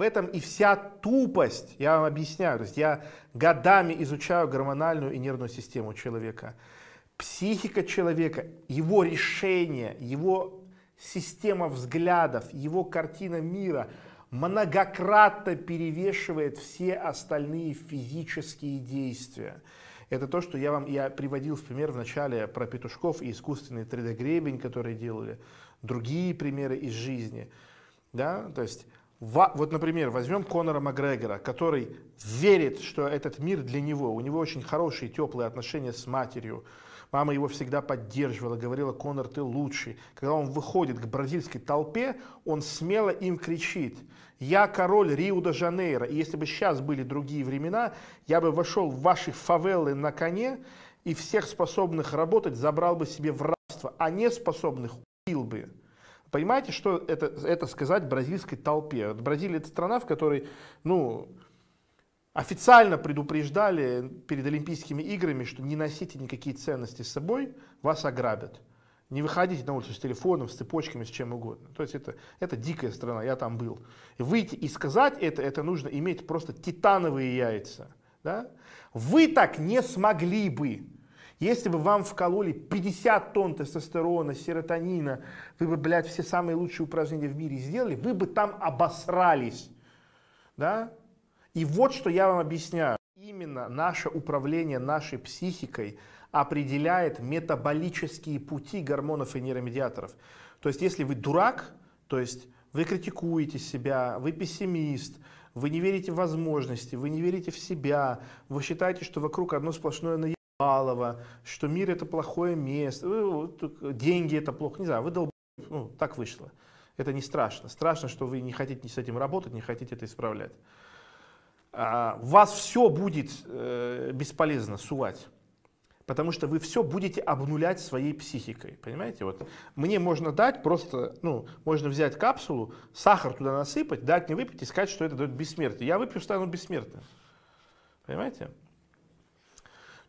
В этом и вся тупость, я вам объясняю. То есть я годами изучаю гормональную и нервную систему человека. Психика человека, его решение, его система взглядов, его картина мира многократно перевешивает все остальные физические действия. Это то, что я вам я приводил в пример в начале про петушков и искусственный 3D-гребень, который делали, другие примеры из жизни. Да? То есть вот, например, возьмем Конора Макгрегора, который верит, что этот мир для него. У него очень хорошие, теплые отношения с матерью. Мама его всегда поддерживала, говорила, Конор, ты лучший. Когда он выходит к бразильской толпе, он смело им кричит, я король Рио-де-Жанейро. И если бы сейчас были другие времена, я бы вошел в ваши фавелы на коне и всех способных работать забрал бы себе в рабство, а не способных убил бы. Понимаете, что это, это сказать бразильской толпе? Бразилия это страна, в которой, ну, официально предупреждали перед Олимпийскими играми, что не носите никакие ценности с собой, вас ограбят. Не выходите на улицу с телефоном, с цепочками, с чем угодно. То есть это, это дикая страна, я там был. Выйти и сказать это, это нужно иметь просто титановые яйца. Да? Вы так не смогли бы. Если бы вам вкололи 50 тонн тестостерона, серотонина, вы бы, блядь, все самые лучшие упражнения в мире сделали, вы бы там обосрались. Да? И вот что я вам объясняю. Именно наше управление нашей психикой определяет метаболические пути гормонов и нейромедиаторов. То есть, если вы дурак, то есть вы критикуете себя, вы пессимист, вы не верите в возможности, вы не верите в себя, вы считаете, что вокруг одно сплошное наебалово, Балова, что мир это плохое место, деньги это плохо, не знаю, вы долб... ну, так вышло. Это не страшно. Страшно, что вы не хотите с этим работать, не хотите это исправлять. А, вас все будет э, бесполезно сувать. Потому что вы все будете обнулять своей психикой. Понимаете? Вот мне можно дать просто, ну, можно взять капсулу, сахар туда насыпать, дать мне выпить и сказать, что это дает бессмертие. Я выпью, стану бессмертным. Понимаете?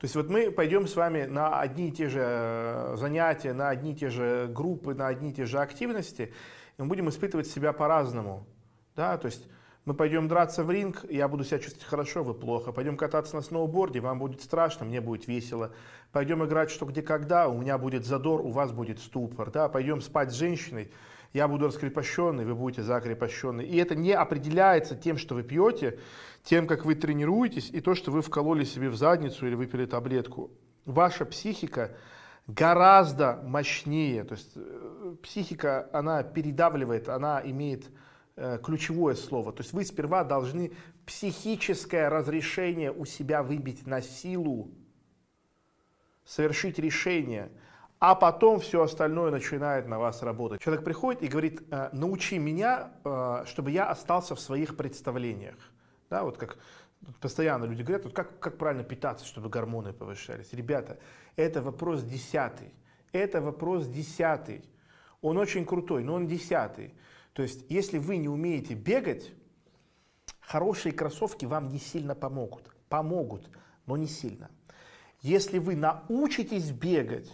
То есть вот мы пойдем с вами на одни и те же э, занятия, на одни и те же группы, на одни и те же активности, и мы будем испытывать себя по-разному. Да? То есть мы пойдем драться в ринг, я буду себя чувствовать хорошо, вы плохо. Пойдем кататься на сноуборде, вам будет страшно, мне будет весело. Пойдем играть что где когда, у меня будет задор, у вас будет ступор. Да? Пойдем спать с женщиной, я буду раскрепощенный, вы будете закрепощенный. И это не определяется тем, что вы пьете, тем, как вы тренируетесь, и то, что вы вкололи себе в задницу или выпили таблетку. Ваша психика гораздо мощнее. То есть э, психика, она передавливает, она имеет э, ключевое слово. То есть вы сперва должны психическое разрешение у себя выбить на силу, совершить решение – а потом все остальное начинает на вас работать. Человек приходит и говорит, «Э, научи меня, э, чтобы я остался в своих представлениях. Да, вот как постоянно люди говорят, вот как, как правильно питаться, чтобы гормоны повышались. Ребята, это вопрос десятый. Это вопрос десятый. Он очень крутой, но он десятый. То есть, если вы не умеете бегать, хорошие кроссовки вам не сильно помогут. Помогут, но не сильно. Если вы научитесь бегать,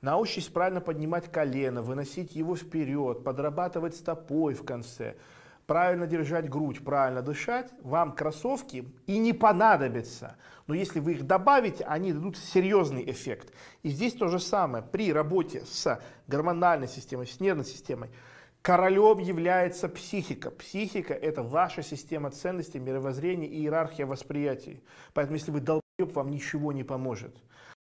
Научитесь правильно поднимать колено, выносить его вперед, подрабатывать стопой в конце, правильно держать грудь, правильно дышать, вам кроссовки и не понадобятся. Но если вы их добавите, они дадут серьезный эффект. И здесь то же самое. При работе с гормональной системой, с нервной системой, королем является психика. Психика – это ваша система ценностей, мировоззрения и иерархия восприятий. Поэтому если вы долбоеб, вам ничего не поможет.